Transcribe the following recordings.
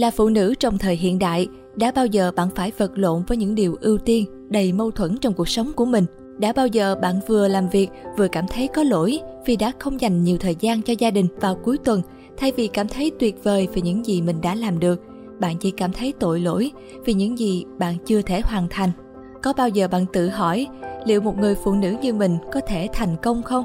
Là phụ nữ trong thời hiện đại, đã bao giờ bạn phải vật lộn với những điều ưu tiên, đầy mâu thuẫn trong cuộc sống của mình? Đã bao giờ bạn vừa làm việc vừa cảm thấy có lỗi vì đã không dành nhiều thời gian cho gia đình vào cuối tuần thay vì cảm thấy tuyệt vời về những gì mình đã làm được? Bạn chỉ cảm thấy tội lỗi vì những gì bạn chưa thể hoàn thành. Có bao giờ bạn tự hỏi liệu một người phụ nữ như mình có thể thành công không?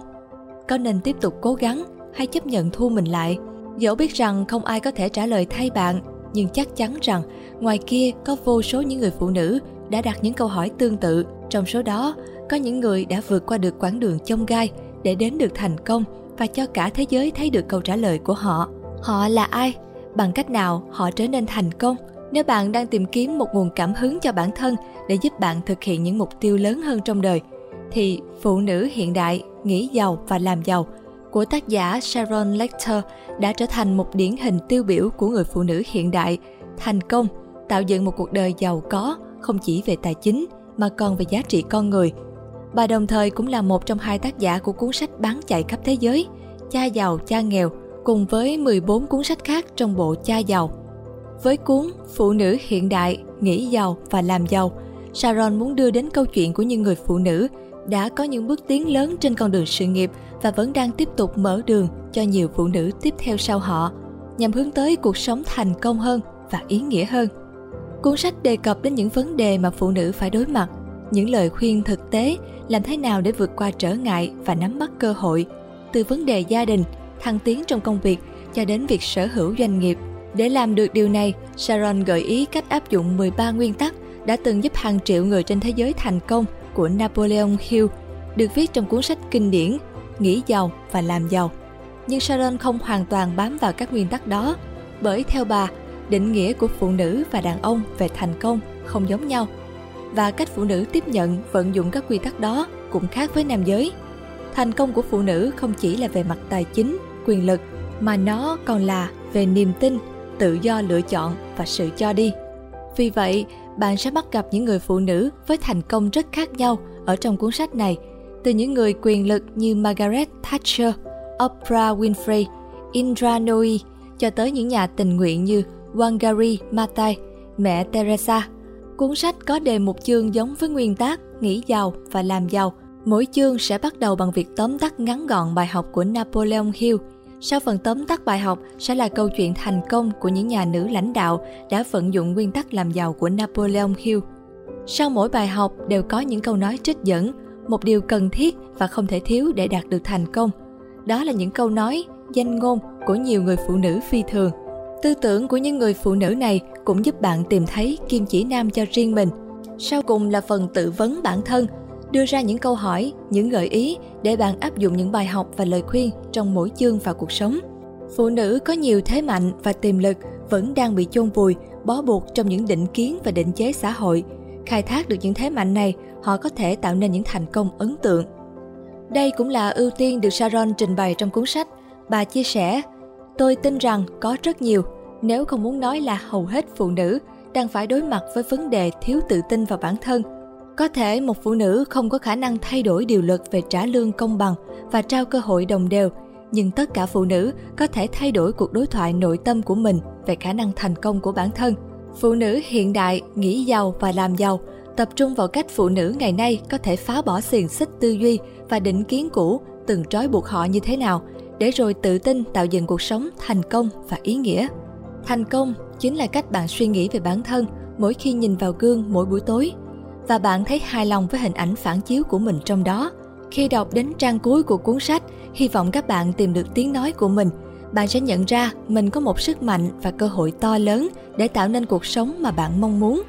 Có nên tiếp tục cố gắng hay chấp nhận thu mình lại? Dẫu biết rằng không ai có thể trả lời thay bạn, nhưng chắc chắn rằng ngoài kia có vô số những người phụ nữ đã đặt những câu hỏi tương tự. Trong số đó, có những người đã vượt qua được quãng đường chông gai để đến được thành công và cho cả thế giới thấy được câu trả lời của họ. Họ là ai? Bằng cách nào họ trở nên thành công? Nếu bạn đang tìm kiếm một nguồn cảm hứng cho bản thân để giúp bạn thực hiện những mục tiêu lớn hơn trong đời, thì Phụ nữ hiện đại, nghĩ giàu và làm giàu của tác giả Sharon Lecter đã trở thành một điển hình tiêu biểu của người phụ nữ hiện đại, thành công, tạo dựng một cuộc đời giàu có không chỉ về tài chính mà còn về giá trị con người. Bà đồng thời cũng là một trong hai tác giả của cuốn sách bán chạy khắp thế giới, Cha giàu, cha nghèo, cùng với 14 cuốn sách khác trong bộ Cha giàu. Với cuốn Phụ nữ hiện đại, nghĩ giàu và làm giàu, Sharon muốn đưa đến câu chuyện của những người phụ nữ đã có những bước tiến lớn trên con đường sự nghiệp và vẫn đang tiếp tục mở đường cho nhiều phụ nữ tiếp theo sau họ, nhằm hướng tới cuộc sống thành công hơn và ý nghĩa hơn. Cuốn sách đề cập đến những vấn đề mà phụ nữ phải đối mặt, những lời khuyên thực tế làm thế nào để vượt qua trở ngại và nắm bắt cơ hội, từ vấn đề gia đình, thăng tiến trong công việc cho đến việc sở hữu doanh nghiệp. Để làm được điều này, Sharon gợi ý cách áp dụng 13 nguyên tắc đã từng giúp hàng triệu người trên thế giới thành công của Napoleon Hill, được viết trong cuốn sách kinh điển Nghĩ giàu và làm giàu. Nhưng Sharon không hoàn toàn bám vào các nguyên tắc đó, bởi theo bà, định nghĩa của phụ nữ và đàn ông về thành công không giống nhau và cách phụ nữ tiếp nhận vận dụng các quy tắc đó cũng khác với nam giới thành công của phụ nữ không chỉ là về mặt tài chính quyền lực mà nó còn là về niềm tin tự do lựa chọn và sự cho đi vì vậy bạn sẽ bắt gặp những người phụ nữ với thành công rất khác nhau ở trong cuốn sách này từ những người quyền lực như margaret thatcher oprah winfrey indra nooyi cho tới những nhà tình nguyện như Wangari Maathai, mẹ Teresa. Cuốn sách có đề mục chương giống với nguyên tác nghĩ giàu và làm giàu. Mỗi chương sẽ bắt đầu bằng việc tóm tắt ngắn gọn bài học của Napoleon Hill. Sau phần tóm tắt bài học sẽ là câu chuyện thành công của những nhà nữ lãnh đạo đã vận dụng nguyên tắc làm giàu của Napoleon Hill. Sau mỗi bài học đều có những câu nói trích dẫn, một điều cần thiết và không thể thiếu để đạt được thành công. Đó là những câu nói, danh ngôn của nhiều người phụ nữ phi thường – Tư tưởng của những người phụ nữ này cũng giúp bạn tìm thấy kim chỉ nam cho riêng mình. Sau cùng là phần tự vấn bản thân, đưa ra những câu hỏi, những gợi ý để bạn áp dụng những bài học và lời khuyên trong mỗi chương vào cuộc sống. Phụ nữ có nhiều thế mạnh và tiềm lực vẫn đang bị chôn vùi, bó buộc trong những định kiến và định chế xã hội. Khai thác được những thế mạnh này, họ có thể tạo nên những thành công ấn tượng. Đây cũng là ưu tiên được Sharon trình bày trong cuốn sách. Bà chia sẻ, tôi tin rằng có rất nhiều nếu không muốn nói là hầu hết phụ nữ đang phải đối mặt với vấn đề thiếu tự tin vào bản thân có thể một phụ nữ không có khả năng thay đổi điều luật về trả lương công bằng và trao cơ hội đồng đều, nhưng tất cả phụ nữ có thể thay đổi cuộc đối thoại nội tâm của mình về khả năng thành công của bản thân. Phụ nữ hiện đại nghĩ giàu và làm giàu, tập trung vào cách phụ nữ ngày nay có thể phá bỏ xiềng xích tư duy và định kiến cũ, từng trói buộc họ như thế nào, để rồi tự tin tạo dựng cuộc sống thành công và ý nghĩa. Thành công chính là cách bạn suy nghĩ về bản thân mỗi khi nhìn vào gương mỗi buổi tối và bạn thấy hài lòng với hình ảnh phản chiếu của mình trong đó. Khi đọc đến trang cuối của cuốn sách, hy vọng các bạn tìm được tiếng nói của mình. Bạn sẽ nhận ra mình có một sức mạnh và cơ hội to lớn để tạo nên cuộc sống mà bạn mong muốn.